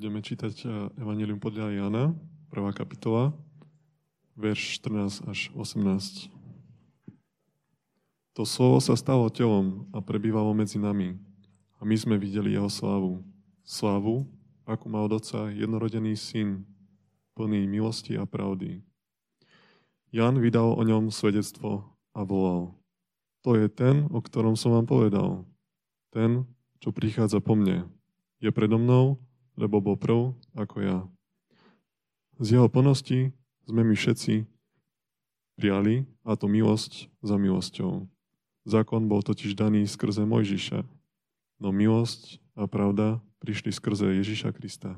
Budeme čítať eh, Evangelium podľa Jana, prvá kapitola, verš 14 až 18. To slovo sa stalo telom a prebývalo medzi nami. A my sme videli jeho slávu. Slávu, ako má od Otca jednorodený syn, plný milosti a pravdy. Jan vydal o ňom svedectvo a volal. To je ten, o ktorom som vám povedal. Ten, čo prichádza po mne. Je predo mnou, lebo bol prv ako ja. Z jeho plnosti sme my všetci prijali, a to milosť za milosťou. Zákon bol totiž daný skrze Mojžiša, no milosť a pravda prišli skrze Ježiša Krista.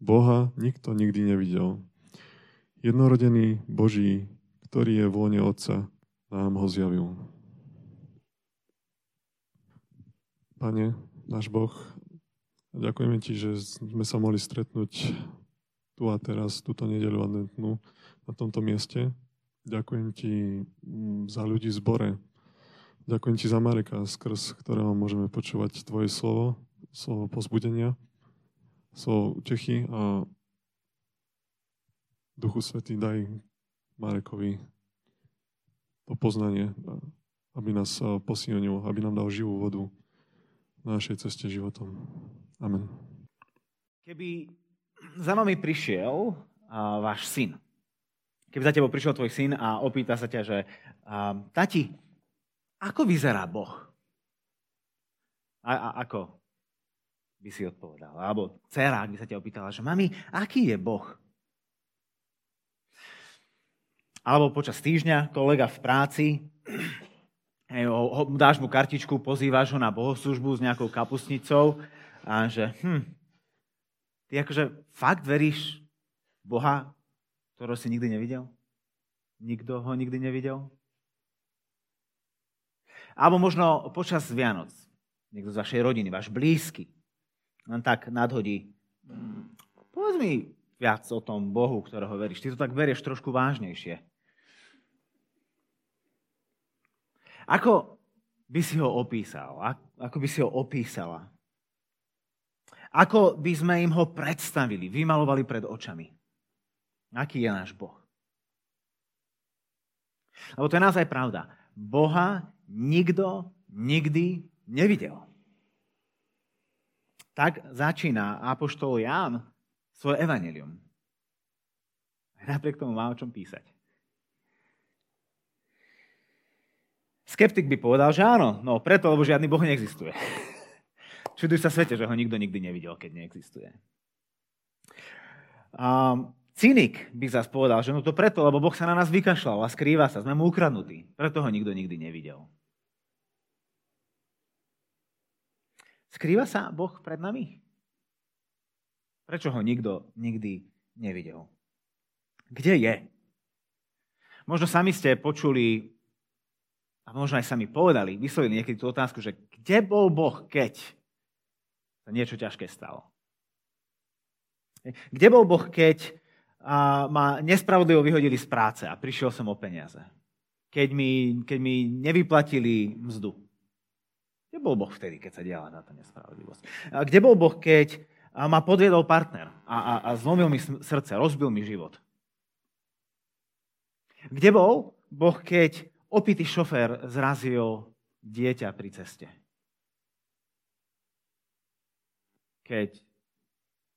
Boha nikto nikdy nevidel. Jednorodený Boží, ktorý je vône Otca, nám ho zjavil. Pane, náš Boh, ďakujeme Ti, že sme sa mohli stretnúť tu a teraz, túto nedeľu adventnú, na tomto mieste. Ďakujem Ti mm, za ľudí v zbore. Ďakujem Ti za Mareka, skrz ktorého môžeme počúvať Tvoje slovo, slovo pozbudenia, slovo utechy a Duchu Svetý daj Marekovi to poznanie, aby nás posilnil, aby nám dal živú vodu na našej ceste životom. Amen. Keby za vami prišiel uh, váš syn, keby za tebou prišiel tvoj syn a opýta sa ťa, že uh, tati, ako vyzerá Boh? A, a ako by si odpovedal? Alebo dcera, ak by sa ťa opýtala, že mami, aký je Boh? Alebo počas týždňa kolega v práci, dáš mu kartičku, pozývaš ho na bohoslužbu s nejakou kapusnicou a že hm, ty akože fakt veríš Boha, ktorého si nikdy nevidel? Nikto ho nikdy nevidel? Alebo možno počas Vianoc, niekto z vašej rodiny, váš blízky, len tak nadhodí. Povedz mi viac o tom Bohu, ktorého veríš. Ty to tak berieš trošku vážnejšie. Ako by si ho opísal? Ako by si ho opísala? Ako by sme im ho predstavili, vymalovali pred očami? Aký je náš Boh? Lebo to je naozaj pravda. Boha nikto nikdy nevidel. Tak začína apoštol Ján svoje evanelium. Napriek tomu má o čom písať. Skeptik by povedal, že áno, no preto, lebo žiadny Boh neexistuje. Čuduj sa svete, že ho nikto nikdy nevidel, keď neexistuje. A cynik by zase povedal, že no to preto, lebo Boh sa na nás vykašľal a skrýva sa, sme mu ukradnutí. Preto ho nikto nikdy nevidel. Skrýva sa Boh pred nami? Prečo ho nikto nikdy nevidel? Kde je? Možno sami ste počuli a možno aj sami povedali, vyslovili niekedy tú otázku, že kde bol Boh, keď sa niečo ťažké stalo? Kde bol Boh, keď ma nespravodlivo vyhodili z práce a prišiel som o peniaze? Keď mi, keď mi nevyplatili mzdu? Kde bol Boh vtedy, keď sa diala táto nespravodlivosť? Kde bol Boh, keď ma podviedol partner a, a, a zlomil mi srdce, rozbil mi život? Kde bol Boh, keď opitý šofér zrazil dieťa pri ceste. Keď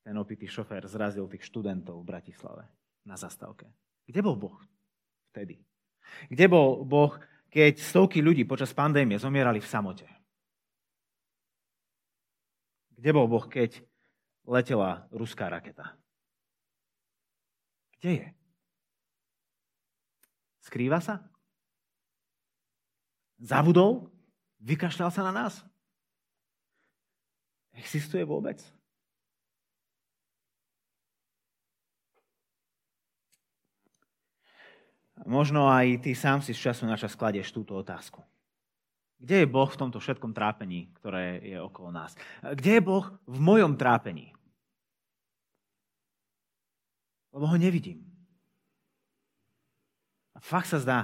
ten opitý šofér zrazil tých študentov v Bratislave na zastávke. Kde bol Boh vtedy? Kde bol Boh, keď stovky ľudí počas pandémie zomierali v samote? Kde bol Boh, keď letela ruská raketa? Kde je? Skrýva sa? Zabudol? Vykašľal sa na nás? Existuje vôbec? Možno aj ty sám si z času na čas kladieš túto otázku. Kde je Boh v tomto všetkom trápení, ktoré je okolo nás? Kde je Boh v mojom trápení? Lebo ho nevidím. A fakt sa zdá,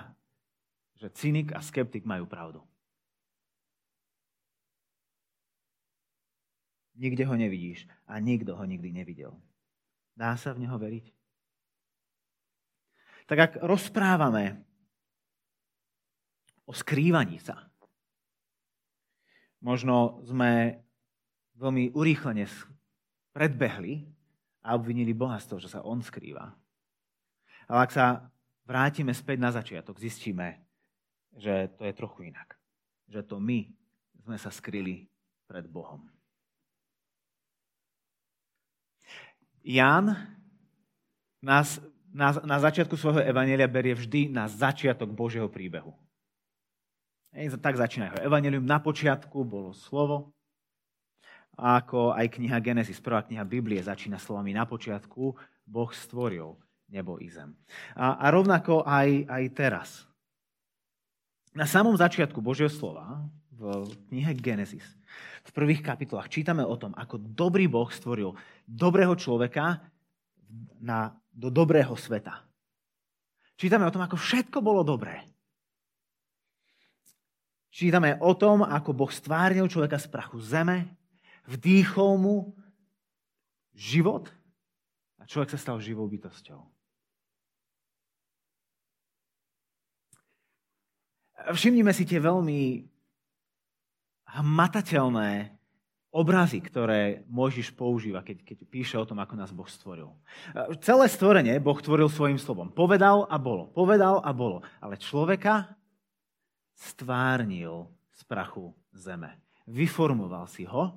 že cynik a skeptik majú pravdu. Nikde ho nevidíš a nikto ho nikdy nevidel. Dá sa v neho veriť? Tak ak rozprávame o skrývaní sa, možno sme veľmi urýchlene predbehli a obvinili Boha z toho, že sa On skrýva. Ale ak sa vrátime späť na začiatok, zistíme, že to je trochu inak. Že to my sme sa skryli pred Bohom. Ján nás, na, na začiatku svojho evanelia berie vždy na začiatok Božieho príbehu. Ej, tak začína jeho evanelium. Na počiatku bolo slovo, ako aj kniha Genesis, prvá kniha Biblie, začína slovami na počiatku Boh stvoril nebo i zem. A, a rovnako aj, aj teraz. Na samom začiatku Božieho slova, v knihe Genesis, v prvých kapitolách čítame o tom, ako dobrý Boh stvoril dobrého človeka na, do dobrého sveta. Čítame o tom, ako všetko bolo dobré. Čítame o tom, ako Boh stvárnil človeka z prachu zeme, vdýchol mu život a človek sa stal živou bytosťou. Všimnime si tie veľmi hmatateľné obrazy, ktoré Mojžiš používa, keď, keď píše o tom, ako nás Boh stvoril. Celé stvorenie Boh tvoril svojim slovom. Povedal a bolo. Povedal a bolo. Ale človeka stvárnil z prachu zeme. Vyformoval si ho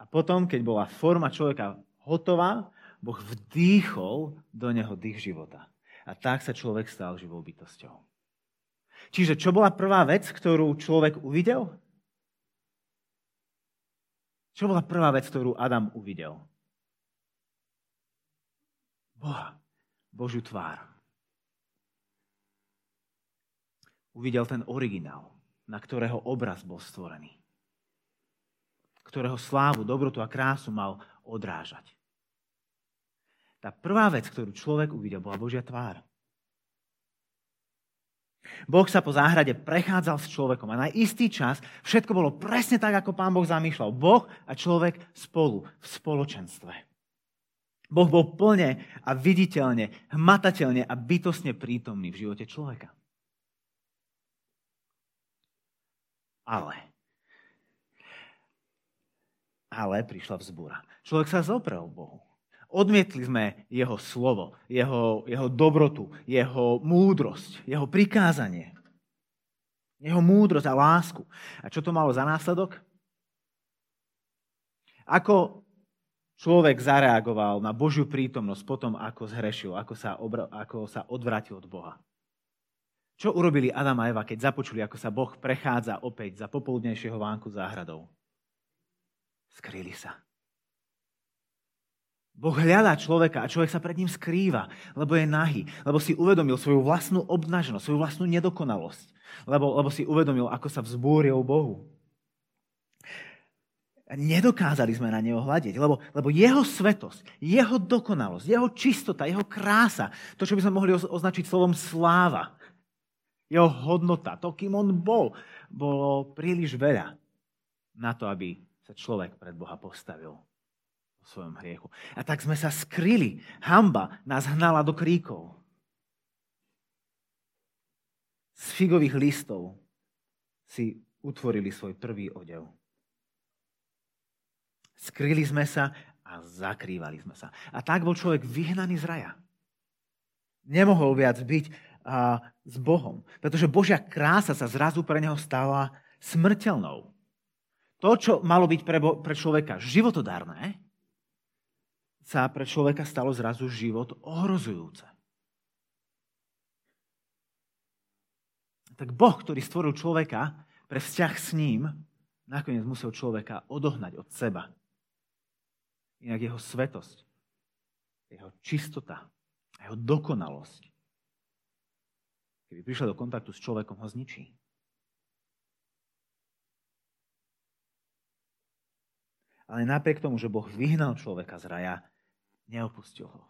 a potom, keď bola forma človeka hotová, Boh vdýchol do neho dých života. A tak sa človek stal živou bytosťou. Čiže čo bola prvá vec, ktorú človek uvidel? Čo bola prvá vec, ktorú Adam uvidel? Boha. Božiu tvár. Uvidel ten originál, na ktorého obraz bol stvorený. Ktorého slávu, dobrotu a krásu mal odrážať. Tá prvá vec, ktorú človek uvidel, bola Božia tvár. Boh sa po záhrade prechádzal s človekom a na istý čas všetko bolo presne tak, ako pán Boh zamýšľal. Boh a človek spolu, v spoločenstve. Boh bol plne a viditeľne, hmatateľne a bytostne prítomný v živote človeka. Ale. Ale prišla vzbúra. Človek sa zoprel Bohu. Odmietli sme jeho slovo, jeho, jeho dobrotu, jeho múdrosť, jeho prikázanie. Jeho múdrosť a lásku. A čo to malo za následok? Ako človek zareagoval na Božiu prítomnosť potom, ako zhrešil, ako sa, obra- ako sa odvratil od Boha? Čo urobili Adam a Eva, keď započuli, ako sa Boh prechádza opäť za popoludnejšieho vánku záhradou? Skryli sa. Boh hľadá človeka a človek sa pred ním skrýva, lebo je nahý, lebo si uvedomil svoju vlastnú obnaženosť, svoju vlastnú nedokonalosť, lebo, lebo si uvedomil, ako sa vzbúril Bohu. Nedokázali sme na neho hľadiť, lebo, lebo jeho svetosť, jeho dokonalosť, jeho čistota, jeho krása, to, čo by sme mohli označiť slovom sláva, jeho hodnota, to, kým on bol, bolo príliš veľa na to, aby sa človek pred Boha postavil o svojom hriechu. A tak sme sa skryli. Hamba nás hnala do kríkov. Z figových listov si utvorili svoj prvý odev. Skryli sme sa a zakrývali sme sa. A tak bol človek vyhnaný z raja. Nemohol viac byť a, s Bohom, pretože Božia krása sa zrazu pre neho stala smrteľnou. To, čo malo byť pre, pre človeka životodárne, sa pre človeka stalo zrazu život ohrozujúce. Tak Boh, ktorý stvoril človeka pre vzťah s ním, nakoniec musel človeka odohnať od seba. Inak jeho svetosť, jeho čistota, jeho dokonalosť, keby prišiel do kontaktu s človekom, ho zničí. Ale napriek tomu, že Boh vyhnal človeka z raja, Neopustil ho.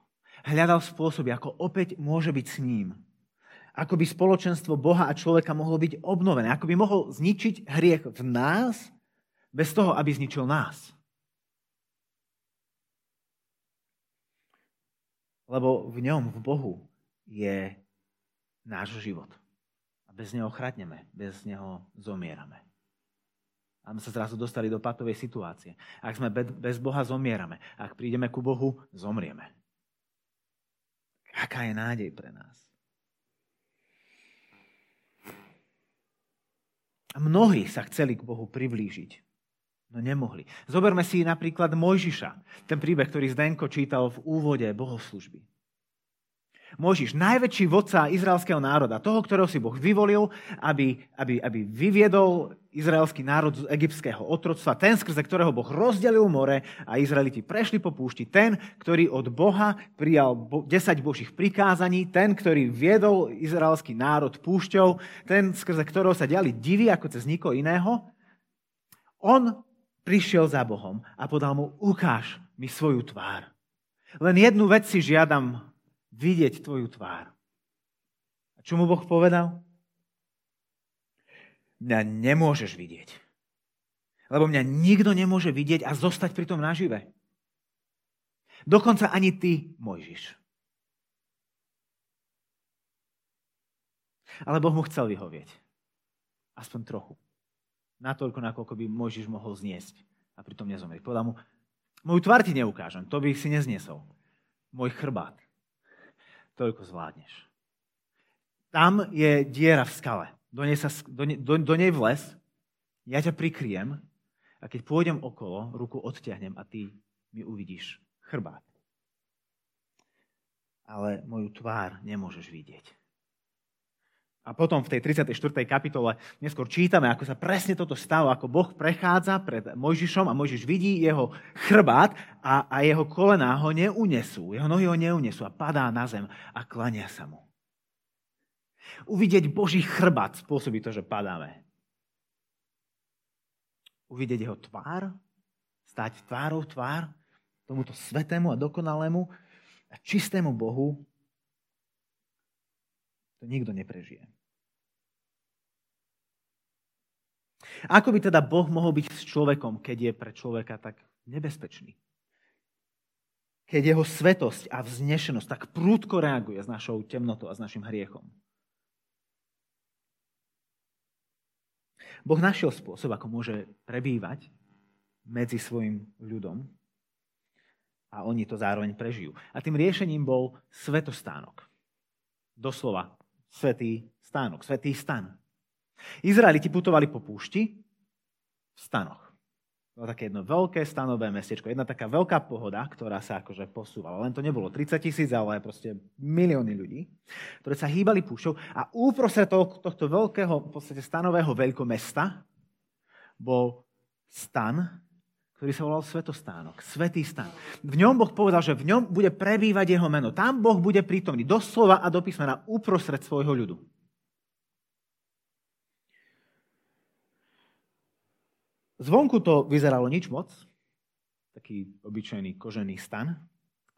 Hľadal spôsoby, ako opäť môže byť s ním. Ako by spoločenstvo Boha a človeka mohlo byť obnovené. Ako by mohol zničiť hriech v nás, bez toho, aby zničil nás. Lebo v ňom, v Bohu, je náš život. A bez neho chradneme, bez neho zomierame. A sme sa zrazu dostali do patovej situácie. Ak sme bez Boha, zomierame. Ak prídeme ku Bohu, zomrieme. Aká je nádej pre nás? Mnohí sa chceli k Bohu priblížiť, no nemohli. Zoberme si napríklad Mojžiša, ten príbeh, ktorý Zdenko čítal v úvode bohoslužby. Možiš, najväčší vodca izraelského národa, toho, ktorého si Boh vyvolil, aby, aby, aby vyviedol izraelský národ z egyptského otroctva, ten, skrze ktorého Boh rozdelil more a Izraeliti prešli po púšti, ten, ktorý od Boha prijal 10 božích prikázaní, ten, ktorý viedol izraelský národ púšťou, ten, skrze ktorého sa diali divy ako cez nikoho iného, on prišiel za Bohom a podal mu, ukáž mi svoju tvár. Len jednu vec si žiadam vidieť tvoju tvár. A čo mu Boh povedal? Mňa nemôžeš vidieť. Lebo mňa nikto nemôže vidieť a zostať pri tom nažive. Dokonca ani ty, Mojžiš. Ale Boh mu chcel vyhovieť. Aspoň trochu. Natoľko, nakoľko by Mojžiš mohol zniesť a pritom nezomrieť. Povedal mu, moju tvár ti neukážem, to by si nezniesol. Môj chrbát toľko zvládneš. Tam je diera v skale. Do nej, sa, do, do, do nej vles, ja ťa prikryjem a keď pôjdem okolo, ruku odtiahnem a ty mi uvidíš chrbát. Ale moju tvár nemôžeš vidieť. A potom v tej 34. kapitole neskôr čítame, ako sa presne toto stalo, ako Boh prechádza pred Mojžišom a Mojžiš vidí jeho chrbát a, a jeho kolená ho neunesú, jeho nohy ho neunesú a padá na zem a klania sa mu. Uvidieť Boží chrbát spôsobí to, že padáme. Uvidieť jeho tvár, stať tvárou tvár tomuto svetému a dokonalému a čistému Bohu to nikto neprežije. Ako by teda Boh mohol byť s človekom, keď je pre človeka tak nebezpečný? Keď jeho svetosť a vznešenosť tak prúdko reaguje s našou temnotou a s našim hriechom. Boh našiel spôsob, ako môže prebývať medzi svojim ľudom a oni to zároveň prežijú. A tým riešením bol svetostánok. Doslova svetý stánok, svetý stan. Izraeliti putovali po púšti v stanoch. Bolo také jedno veľké stanové mestečko, jedna taká veľká pohoda, ktorá sa akože posúvala. Len to nebolo 30 tisíc, ale proste milióny ľudí, ktoré sa hýbali púšťou a úprostred tohto veľkého, v podstate stanového veľkomesta bol stan, ktorý sa volal Svetostánok, Svetý stan. V ňom Boh povedal, že v ňom bude prebývať jeho meno. Tam Boh bude prítomný, doslova a do písmena, uprostred svojho ľudu. Zvonku to vyzeralo nič moc, taký obyčajný kožený stan,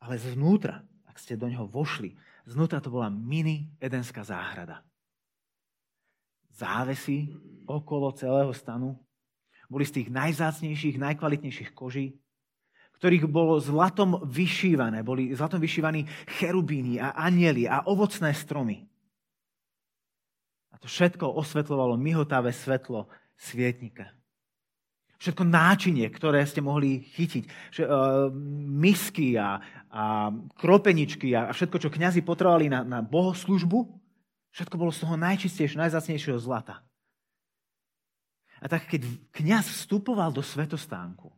ale zvnútra, ak ste do neho vošli, znútra to bola mini edenská záhrada. Závesy okolo celého stanu boli z tých najzácnejších, najkvalitnejších koží, ktorých bolo zlatom vyšívané. Boli zlatom vyšívaní cherubíny a anieli a ovocné stromy. A to všetko osvetľovalo mihotavé svetlo svietnika. Všetko náčinie, ktoré ste mohli chytiť. E, misky a, a kropeničky a všetko, čo kňazi potrebovali na, na bohoslužbu, všetko bolo z toho najčistejšieho, najzacnejšieho zlata. A tak keď kňaz vstupoval do svetostánku,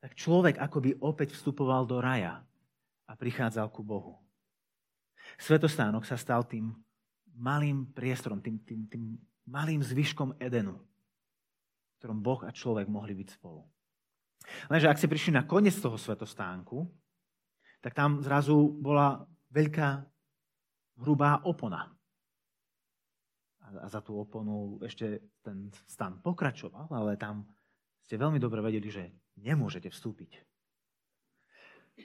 tak človek akoby opäť vstupoval do raja a prichádzal ku Bohu. Svetostánok sa stal tým malým priestorom, tým, tým, tým malým zvyškom Edenu, v ktorom Boh a človek mohli byť spolu. Lenže ak ste prišli na koniec toho svetostánku, tak tam zrazu bola veľká hrubá opona a za tú oponu ešte ten stan pokračoval, ale tam ste veľmi dobre vedeli, že nemôžete vstúpiť.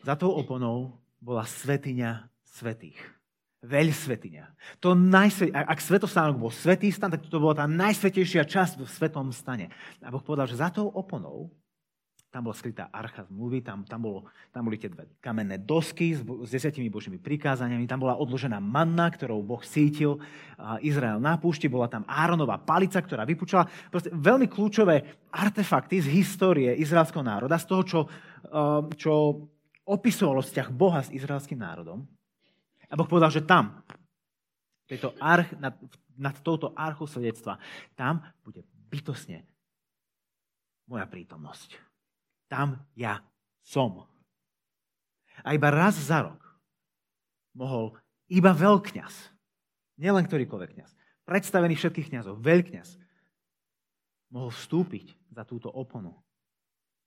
Za tou oponou bola svetiňa svetých. Veľ svetiňa. To najsvet... Ak svetostánok bol svetý stan, tak to bola tá najsvetejšia časť v svetom stane. A Boh povedal, že za tou oponou tam bola skrytá archa zmluvy, tam, tam, bolo, tam boli tie dve kamenné dosky s, s desiatimi božími prikázaniami, tam bola odložená manna, ktorou Boh sítil Izrael na púšti, bola tam Áronová palica, ktorá vypúčala. Proste veľmi kľúčové artefakty z histórie izraelského národa, z toho, čo, čo opisovalo vzťah Boha s izraelským národom. A Boh povedal, že tam, tejto arch, nad, nad touto archou svedectva, tam bude bytosne moja prítomnosť tam ja som. A iba raz za rok mohol iba veľkňaz, nielen ktorýkoľvek kňaz, predstavený všetkých kňazov, veľkňaz, mohol vstúpiť za túto oponu.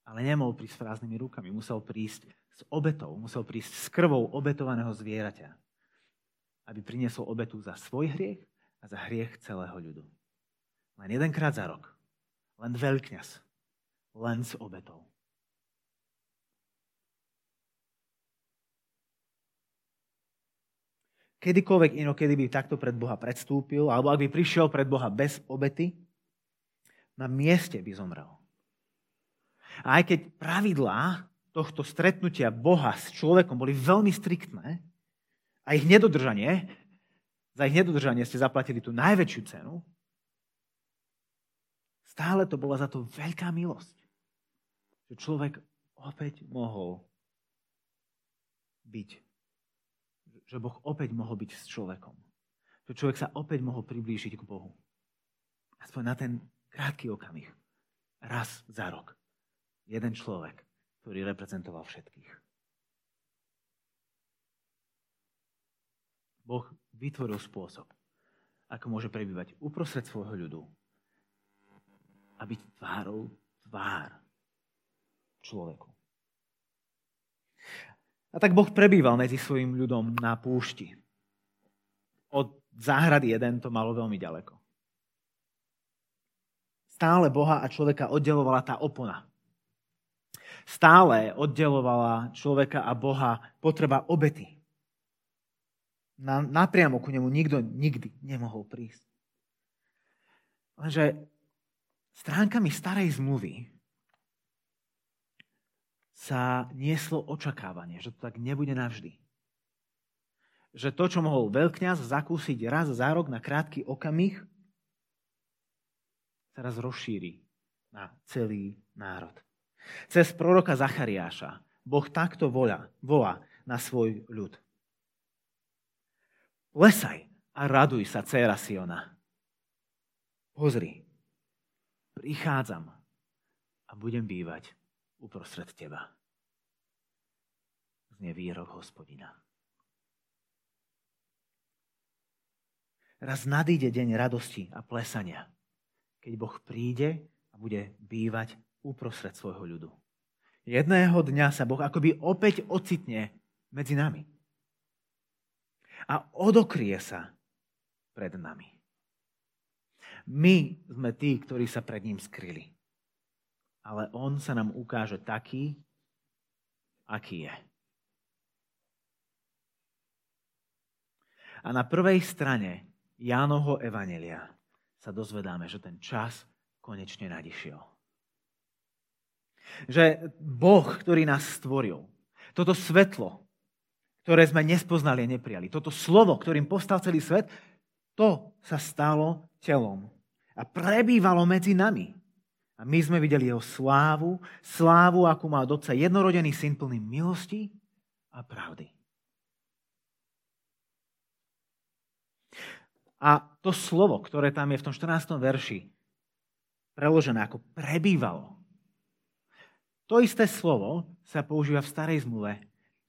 Ale nemohol prísť s prázdnymi rukami, musel prísť s obetou, musel prísť s krvou obetovaného zvieraťa, aby priniesol obetu za svoj hriech a za hriech celého ľudu. Len jedenkrát za rok. Len veľkňaz. Len s obetou. Kedykoľvek inokedy by takto pred Boha predstúpil, alebo ak by prišiel pred Boha bez obety, na mieste by zomrel. A aj keď pravidlá tohto stretnutia Boha s človekom boli veľmi striktné, a ich nedodržanie, za ich nedodržanie ste zaplatili tú najväčšiu cenu, stále to bola za to veľká milosť. Že človek opäť mohol byť že Boh opäť mohol byť s človekom. Že človek sa opäť mohol priblížiť k Bohu. Aspoň na ten krátky okamih. Raz za rok. Jeden človek, ktorý reprezentoval všetkých. Boh vytvoril spôsob, ako môže prebývať uprostred svojho ľudu a byť tvárou tvár človeku. A tak Boh prebýval medzi svojim ľudom na púšti. Od záhrady jeden to malo veľmi ďaleko. Stále Boha a človeka oddelovala tá opona. Stále oddelovala človeka a Boha potreba obety. Na, napriamo ku nemu nikto nikdy nemohol prísť. Lenže stránkami starej zmluvy sa nieslo očakávanie, že to tak nebude navždy. Že to, čo mohol veľkňaz zakúsiť raz za rok na krátky okamih, sa raz rozšíri na celý národ. Cez proroka Zachariáša Boh takto volá, volá na svoj ľud. Lesaj a raduj sa, dcera Siona. Pozri, prichádzam a budem bývať uprostred teba. Znie výrok hospodina. Raz nadíde deň radosti a plesania, keď Boh príde a bude bývať uprostred svojho ľudu. Jedného dňa sa Boh akoby opäť ocitne medzi nami. A odokrie sa pred nami. My sme tí, ktorí sa pred ním skryli ale on sa nám ukáže taký, aký je. A na prvej strane Jánovho Evanelia sa dozvedáme, že ten čas konečne nadišiel. Že Boh, ktorý nás stvoril, toto svetlo, ktoré sme nespoznali a neprijali, toto slovo, ktorým postal celý svet, to sa stalo telom a prebývalo medzi nami. A my sme videli jeho slávu, slávu, akú má od jednorodený syn plný milosti a pravdy. A to slovo, ktoré tam je v tom 14. verši preložené ako prebývalo, to isté slovo sa používa v starej zmluve,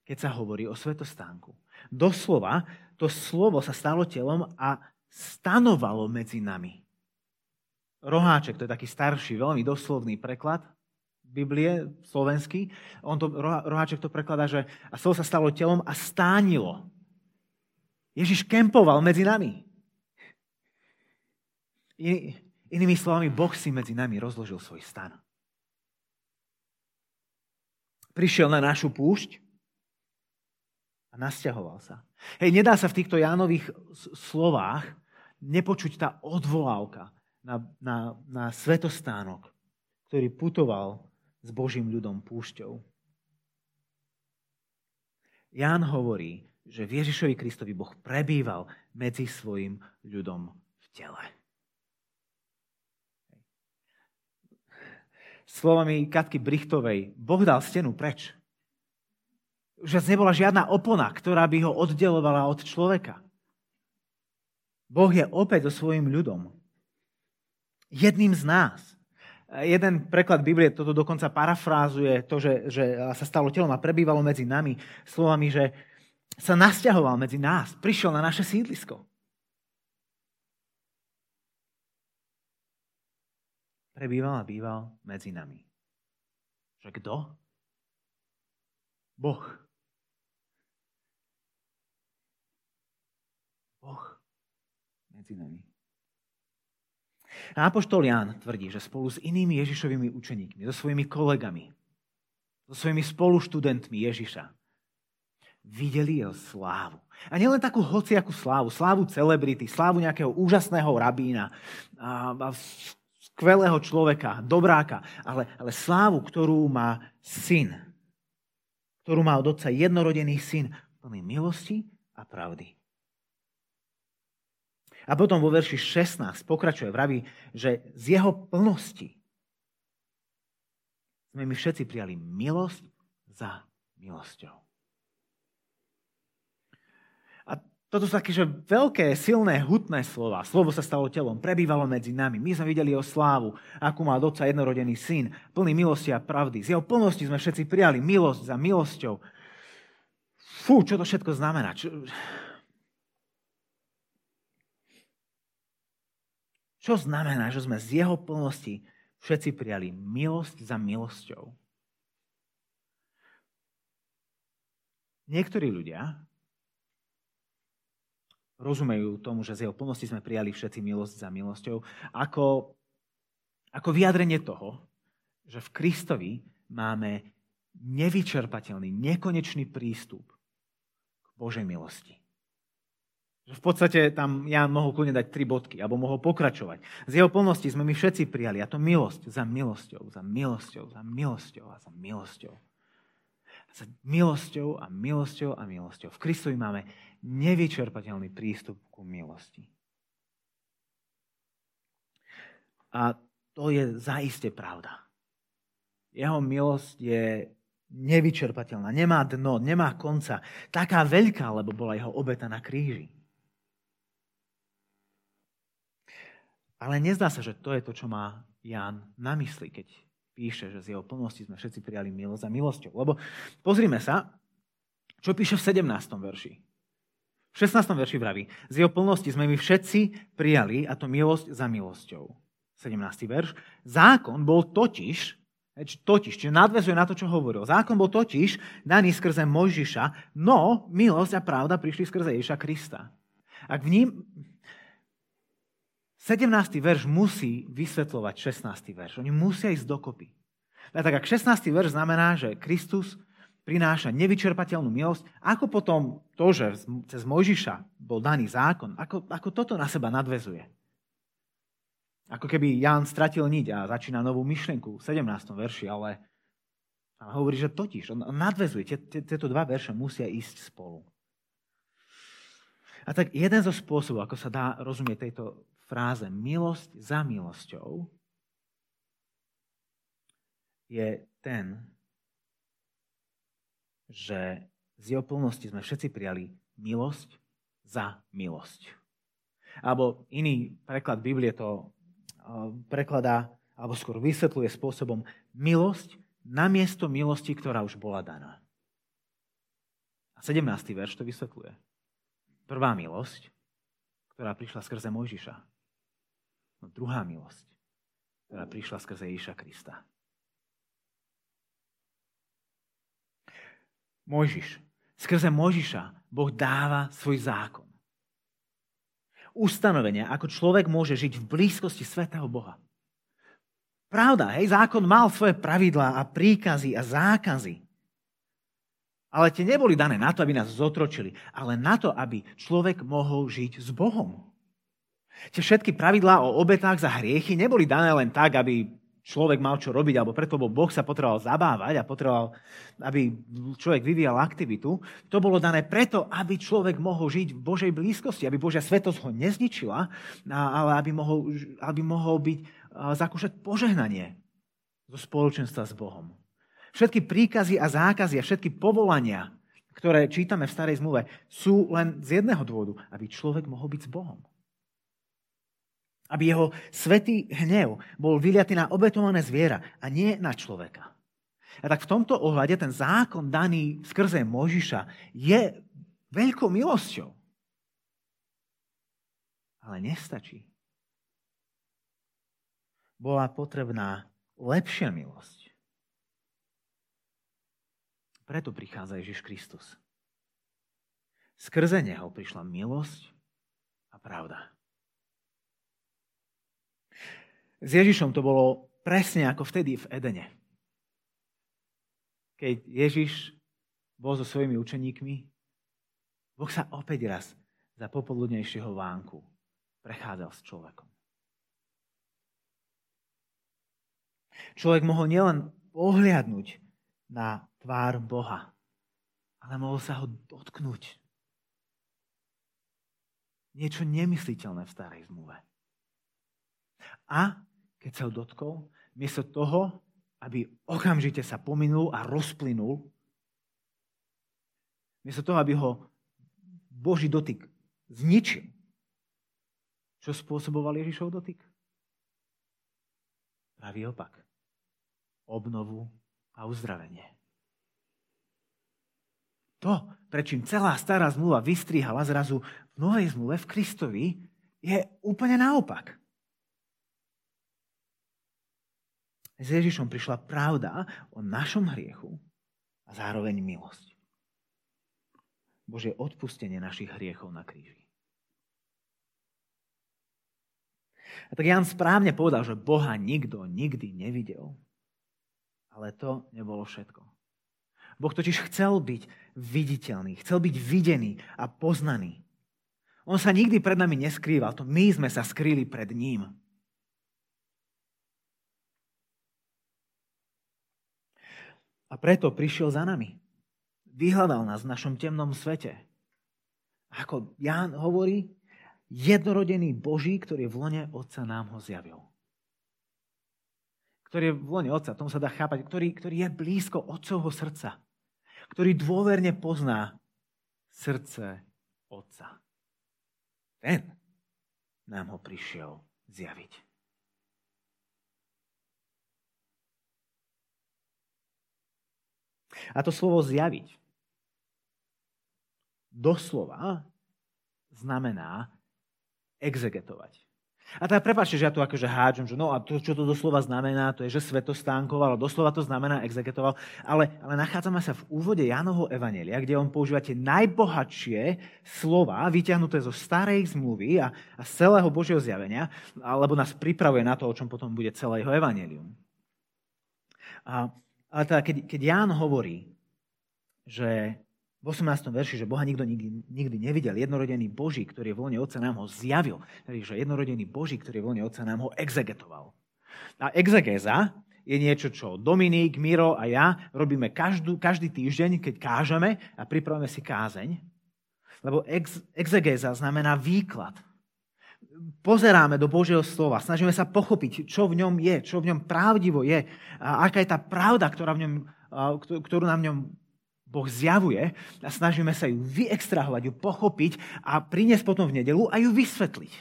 keď sa hovorí o svetostánku. Doslova, to slovo sa stalo telom a stanovalo medzi nami. Roháček, to je taký starší, veľmi doslovný preklad Biblie, slovenský. On to, Roháček to prekladá, že a slovo sa stalo telom a stánilo. Ježiš kempoval medzi nami. I, inými slovami, Boh si medzi nami rozložil svoj stan. Prišiel na našu púšť a nasťahoval sa. Hej, nedá sa v týchto Jánových slovách nepočuť tá odvolávka na, na, na svetostánok, ktorý putoval s Božím ľudom púšťou. Ján hovorí, že v Ježišovi Kristovi Boh prebýval medzi svojim ľudom v tele. Slovami Katky Brichtovej, Boh dal stenu preč. Už nebola žiadna opona, ktorá by ho oddelovala od človeka. Boh je opäť so svojim ľudom. Jedným z nás. Jeden preklad Biblie toto dokonca parafrázuje to, že, že sa stalo telom a prebývalo medzi nami slovami, že sa nasťahoval medzi nás, prišiel na naše sídlisko. Prebýval a býval medzi nami. Že kto? Boh. Boh medzi nami. Apoštol Ján tvrdí, že spolu s inými Ježišovými učeníkmi, so svojimi kolegami, so svojimi spoluštudentmi Ježiša, videli jeho slávu. A nielen takú hociakú slávu, slávu celebrity, slávu nejakého úžasného rabína, a, a skvelého človeka, dobráka, ale, ale slávu, ktorú má syn, ktorú má od otca jednorodený syn, plný milosti a pravdy. A potom vo verši 16 pokračuje, vraví, že z jeho plnosti sme my všetci prijali milosť za milosťou. Toto sú také, že veľké, silné, hutné slova. Slovo sa stalo telom, prebývalo medzi nami. My sme videli jeho slávu, akú má od jednorodený syn, plný milosti a pravdy. Z jeho plnosti sme všetci prijali milosť za milosťou. Fú, čo to všetko znamená? Čo, čo znamená, že sme z jeho plnosti všetci prijali milosť za milosťou? Niektorí ľudia rozumejú tomu, že z jeho plnosti sme prijali všetci milosť za milosťou, ako, ako vyjadrenie toho, že v Kristovi máme nevyčerpateľný, nekonečný prístup k Božej milosti. V podstate tam ja mohol kľudne dať tri bodky, alebo mohol pokračovať. Z jeho plnosti sme my všetci prijali, a to milosť za milosťou, za milosťou, za milosťou a za milosťou. Za milosťou a milosťou a milosťou. V Kristovi máme nevyčerpateľný prístup ku milosti. A to je zaiste pravda. Jeho milosť je nevyčerpateľná, nemá dno, nemá konca. Taká veľká, lebo bola jeho obeta na kríži. Ale nezdá sa, že to je to, čo má Ján na mysli, keď píše, že z jeho plnosti sme všetci prijali milosť a milosťou. Lebo pozrime sa, čo píše v 17. verši. V 16. verši vraví, z jeho plnosti sme my všetci prijali, a to milosť za milosťou. 17. verš. Zákon bol totiž, totiž, čiže nadvezuje na to, čo hovoril. Zákon bol totiž daný skrze Mojžiša, no milosť a pravda prišli skrze Ježiša Krista. Ak v ním... 17. verš musí vysvetľovať 16. verš. Oni musia ísť dokopy. A tak ak 16. verš znamená, že Kristus prináša nevyčerpateľnú milosť, ako potom to, že cez Mojžiša bol daný zákon, ako, ako toto na seba nadvezuje. Ako keby Ján stratil niť a začína novú myšlienku v 17. verši, ale, ale hovorí, že totiž, on nadvezuje, tieto dva verše musia ísť spolu. A tak jeden zo spôsobov, ako sa dá rozumieť tejto fráze milosť za milosťou, je ten, že z jeho plnosti sme všetci prijali milosť za milosť. Alebo iný preklad Biblie to prekladá, alebo skôr vysvetľuje spôsobom milosť namiesto milosti, ktorá už bola daná. A 17. verš to vysvetľuje. Prvá milosť, ktorá prišla skrze Mojžiša. No druhá milosť, ktorá prišla skrze Ježiša Krista. Mojžiš. Skrze Mojžiša Boh dáva svoj zákon. Ustanovenia, ako človek môže žiť v blízkosti svetého Boha. Pravda, hej, zákon mal svoje pravidlá a príkazy a zákazy. Ale tie neboli dané na to, aby nás zotročili, ale na to, aby človek mohol žiť s Bohom. Tie všetky pravidlá o obetách za hriechy neboli dané len tak, aby človek mal čo robiť, alebo preto, lebo Boh sa potreboval zabávať a potreboval, aby človek vyvíjal aktivitu. To bolo dané preto, aby človek mohol žiť v Božej blízkosti, aby Božia svetosť ho nezničila, ale aby mohol, aby mohol byť, zakúšať požehnanie zo spoločenstva s Bohom. Všetky príkazy a zákazy a všetky povolania, ktoré čítame v Starej zmluve, sú len z jedného dôvodu, aby človek mohol byť s Bohom aby jeho svetý hnev bol vyliatý na obetované zviera a nie na človeka. A tak v tomto ohľade ten zákon daný skrze Možiša je veľkou milosťou. Ale nestačí. Bola potrebná lepšia milosť. Preto prichádza Ježiš Kristus. Skrze Neho prišla milosť a pravda. S Ježišom to bolo presne ako vtedy v Edene. Keď Ježiš bol so svojimi učeníkmi, Boh sa opäť raz za popoludnejšieho vánku prechádzal s človekom. Človek mohol nielen pohliadnúť na tvár Boha, ale mohol sa ho dotknúť. Niečo nemysliteľné v starej zmluve. A keď sa ho dotkol, miesto toho, aby okamžite sa pominul a rozplynul, miesto toho, aby ho Boží dotyk zničil, čo spôsoboval Ježišov dotyk? Pravý opak. Obnovu a uzdravenie. To, prečím celá stará zmluva vystrihala zrazu v novej zmluve v Kristovi, je úplne naopak. S Ježišom prišla pravda o našom hriechu a zároveň milosť. Bože odpustenie našich hriechov na kríži. A tak Jan správne povedal, že Boha nikto nikdy nevidel. Ale to nebolo všetko. Boh totiž chcel byť viditeľný, chcel byť videný a poznaný. On sa nikdy pred nami neskrýval, to my sme sa skrýli pred ním. A preto prišiel za nami. Vyhľadal nás v našom temnom svete. Ako Ján hovorí, jednorodený Boží, ktorý v lone Otca nám ho zjavil. Ktorý je v lone Otca, tomu sa dá chápať, ktorý, ktorý je blízko Otcovho srdca. Ktorý dôverne pozná srdce Otca. Ten nám ho prišiel zjaviť. A to slovo zjaviť doslova znamená exegetovať. A teda prepáčte, že ja tu akože hádžem, že no a to, čo to doslova znamená, to je, že svetostánkoval, doslova to znamená exegetoval. Ale, ale nachádzame sa v úvode Janovho Evanelia, kde on používa tie najbohatšie slova, vyťahnuté zo starej zmluvy a, a z celého Božieho zjavenia, alebo nás pripravuje na to, o čom potom bude celé jeho Evangelium. A ale teda, keď, keď Ján hovorí, že v 18. verši, že Boha nikto nikdy, nikdy nevidel, jednorodený Boží, ktorý je v lone Otca, nám ho zjavil. Tedy, že jednorodený Boží, ktorý je v lone Otca, nám ho exegetoval. A exegéza je niečo, čo Dominík, Miro a ja robíme každú, každý týždeň, keď kážeme a pripravíme si kázeň. Lebo ex, exegéza znamená výklad pozeráme do Božieho slova, snažíme sa pochopiť, čo v ňom je, čo v ňom pravdivo je, a aká je tá pravda, ktorá v ňom, ktorú v ňom Boh zjavuje a snažíme sa ju vyextrahovať, ju pochopiť a priniesť potom v nedelu a ju vysvetliť.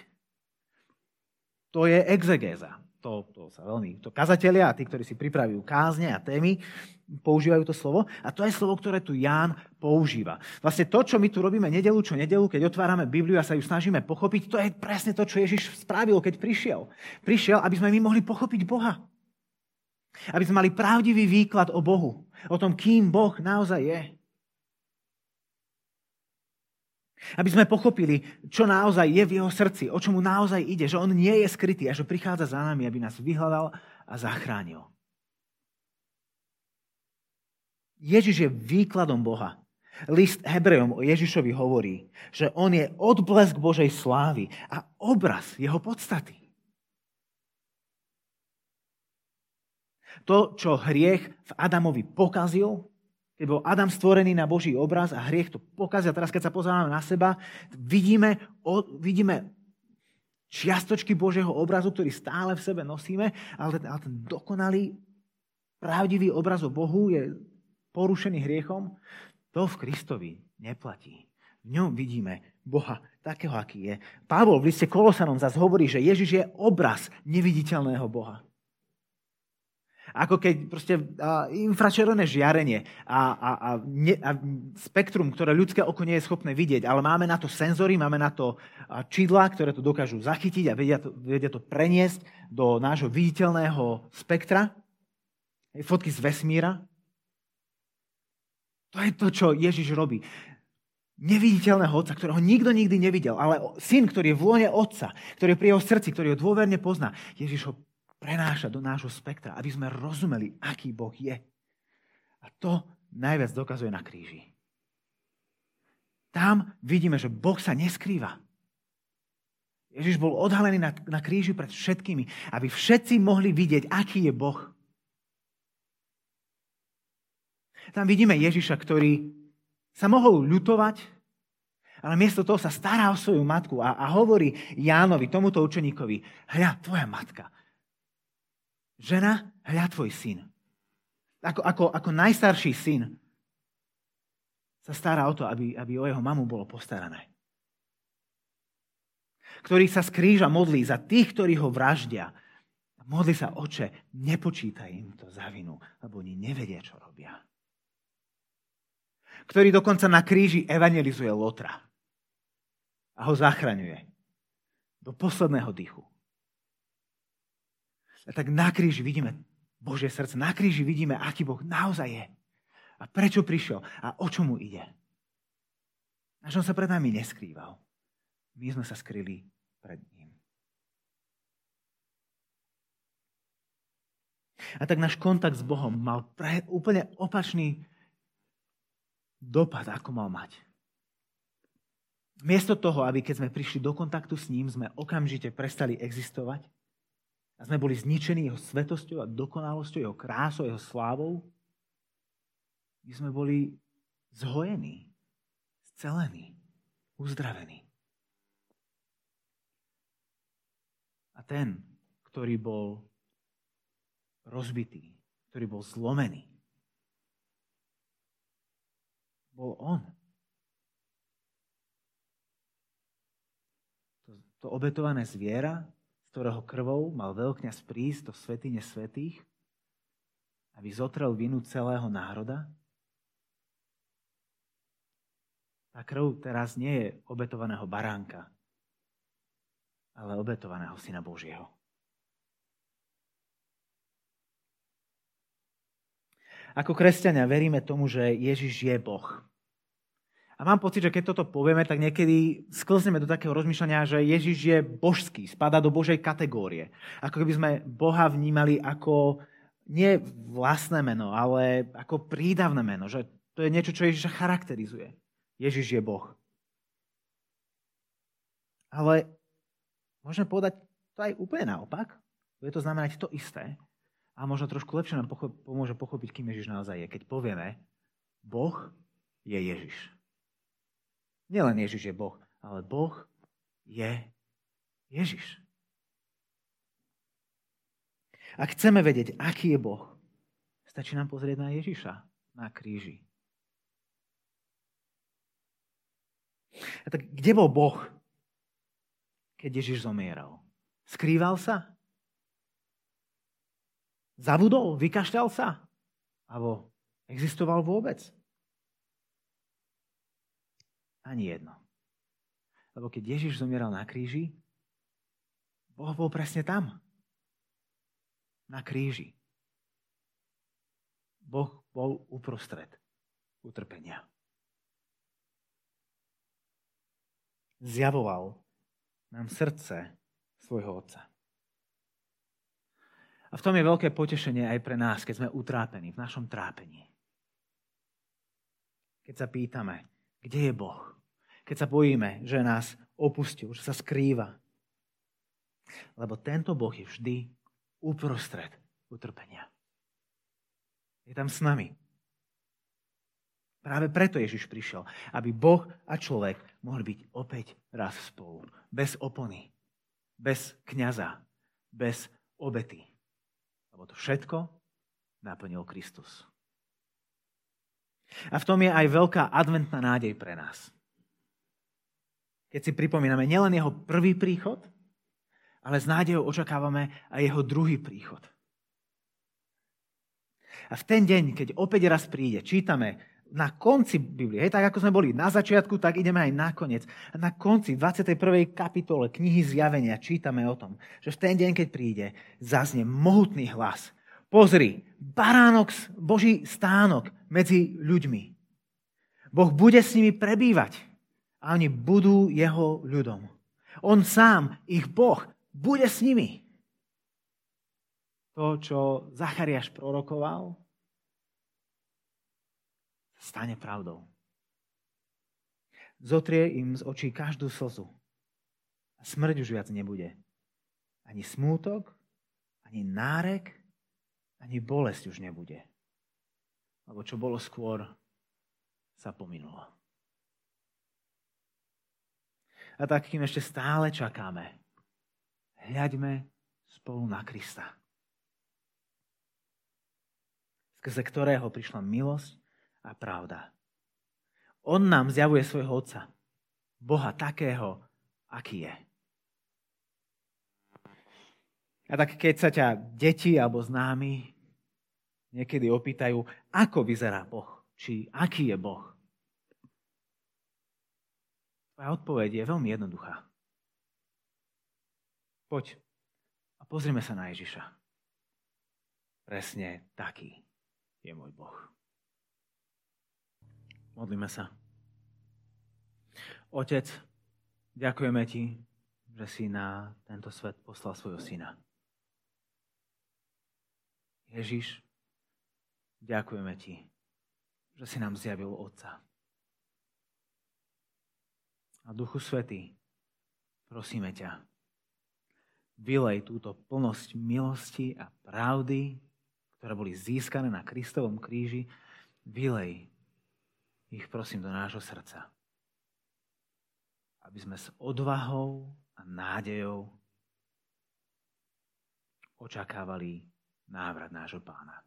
To je exegéza to, to sa veľmi, to kazatelia a tí, ktorí si pripravujú kázne a témy, používajú to slovo. A to je slovo, ktoré tu Ján používa. Vlastne to, čo my tu robíme nedelu čo nedelu, keď otvárame Bibliu a sa ju snažíme pochopiť, to je presne to, čo Ježiš spravil, keď prišiel. Prišiel, aby sme my mohli pochopiť Boha. Aby sme mali pravdivý výklad o Bohu. O tom, kým Boh naozaj je. Aby sme pochopili, čo naozaj je v jeho srdci, o čo mu naozaj ide, že on nie je skrytý a že prichádza za nami, aby nás vyhľadal a zachránil. Ježiš je výkladom Boha. List Hebrejom o Ježišovi hovorí, že on je odblesk Božej slávy a obraz jeho podstaty. To, čo hriech v Adamovi pokazil, keď bol Adam stvorený na Boží obraz a hriech to pokazil. Teraz, keď sa pozeráme na seba, vidíme, vidíme čiastočky Božieho obrazu, ktorý stále v sebe nosíme, ale ten, ale ten dokonalý, pravdivý obraz o Bohu je porušený hriechom. To v Kristovi neplatí. V ňom vidíme Boha takého, aký je. Pavol v liste Kolosanom zase hovorí, že Ježiš je obraz neviditeľného Boha. Ako keď proste infračervené žiarenie a, a, a, ne, a spektrum, ktoré ľudské oko nie je schopné vidieť, ale máme na to senzory, máme na to čidla, ktoré to dokážu zachytiť a vedia to, vedia to preniesť do nášho viditeľného spektra, fotky z vesmíra. To je to, čo Ježiš robí. Neviditeľného otca, ktorého nikto nikdy nevidel, ale syn, ktorý je v lone otca, ktorý je pri jeho srdci, ktorý ho dôverne pozná. Ježiš ho prenáša do nášho spektra, aby sme rozumeli, aký Boh je. A to najviac dokazuje na kríži. Tam vidíme, že Boh sa neskrýva. Ježiš bol odhalený na, na kríži pred všetkými, aby všetci mohli vidieť, aký je Boh. Tam vidíme Ježiša, ktorý sa mohol ľutovať, ale miesto toho sa stará o svoju matku a, a hovorí Jánovi, tomuto učeníkovi, hľa, tvoja matka žena, hľa tvoj syn. Ako, ako, ako najstarší syn sa stará o to, aby, aby o jeho mamu bolo postarané. Ktorý sa z kríža modlí za tých, ktorí ho vraždia. Modlí sa, oče, nepočítaj im to za vinu, lebo oni nevedia, čo robia. Ktorý dokonca na kríži evangelizuje Lotra a ho zachraňuje do posledného dychu. A tak na kríži vidíme Božie srdce. Na kríži vidíme, aký Boh naozaj je. A prečo prišiel. A o čo mu ide. A že on sa pred nami neskrýval. My sme sa skryli pred ním. A tak náš kontakt s Bohom mal pre, úplne opačný dopad, ako mal mať. Miesto toho, aby keď sme prišli do kontaktu s ním, sme okamžite prestali existovať, a sme boli zničení jeho svetosťou a dokonalosťou, jeho krásou, jeho slávou, my sme boli zhojení, zcelení, uzdravení. A ten, ktorý bol rozbitý, ktorý bol zlomený, bol on. To, to obetované zviera ktorého krvou mal veľkňaz prísť do svetine svetých, aby zotrel vinu celého národa? Tá krv teraz nie je obetovaného baránka, ale obetovaného Syna Božieho. Ako kresťania veríme tomu, že Ježiš je Boh. A mám pocit, že keď toto povieme, tak niekedy sklzneme do takého rozmýšľania, že Ježiš je božský, spada do Božej kategórie. Ako keby sme Boha vnímali ako nie vlastné meno, ale ako prídavné meno. Že to je niečo, čo Ježiša charakterizuje. Ježiš je Boh. Ale môžeme povedať to aj úplne naopak. Bude to znamenať to isté. A možno trošku lepšie nám pomôže pochopiť, kým Ježiš naozaj je. Keď povieme, Boh je Ježiš. Nielen Ježiš je Boh, ale Boh je Ježiš. Ak chceme vedieť, aký je Boh, stačí nám pozrieť na Ježiša na kríži. A tak kde bol Boh, keď Ježiš zomieral? Skrýval sa? Zabudol? Vykašľal sa? Alebo existoval vôbec? Ani jedno. Lebo keď Ježiš zomieral na kríži, Boh bol presne tam. Na kríži. Boh bol uprostred utrpenia. Zjavoval nám srdce svojho Otca. A v tom je veľké potešenie aj pre nás, keď sme utrápení, v našom trápení. Keď sa pýtame, kde je Boh? keď sa bojíme, že nás opustil, že sa skrýva. Lebo tento Boh je vždy uprostred utrpenia. Je tam s nami. Práve preto Ježiš prišiel, aby Boh a človek mohli byť opäť raz spolu. Bez opony, bez kniaza, bez obety. Lebo to všetko naplnil Kristus. A v tom je aj veľká adventná nádej pre nás. Keď si pripomíname nielen jeho prvý príchod, ale s nádejou očakávame aj jeho druhý príchod. A v ten deň, keď opäť raz príde, čítame na konci Biblie, hej, tak ako sme boli na začiatku, tak ideme aj na koniec. Na konci 21. kapitole knihy Zjavenia čítame o tom, že v ten deň, keď príde, zaznie mohutný hlas. Pozri, baránok, Boží stánok medzi ľuďmi. Boh bude s nimi prebývať a oni budú jeho ľudom. On sám, ich Boh, bude s nimi. To, čo Zachariáš prorokoval, stane pravdou. Zotrie im z očí každú slzu. Smrť už viac nebude. Ani smútok, ani nárek, ani bolesť už nebude. Lebo čo bolo skôr, sa pominulo. A tak, kým ešte stále čakáme, hľaďme spolu na Krista. Skrze ktorého prišla milosť a pravda. On nám zjavuje svojho Otca. Boha takého, aký je. A tak keď sa ťa deti alebo známi niekedy opýtajú, ako vyzerá Boh, či aký je Boh, Tvoja odpoveď je veľmi jednoduchá. Poď a pozrime sa na Ježiša. Presne taký je môj Boh. Modlíme sa. Otec, ďakujeme Ti, že si na tento svet poslal svojho syna. Ježiš, ďakujeme Ti, že si nám zjavil Otca. A Duchu Svetý, prosíme ťa, vylej túto plnosť milosti a pravdy, ktoré boli získané na Kristovom kríži, vylej ich, prosím, do nášho srdca. Aby sme s odvahou a nádejou očakávali návrat nášho pána.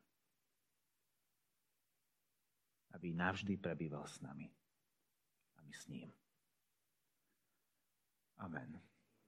Aby navždy prebýval s nami. A my s ním. Amen.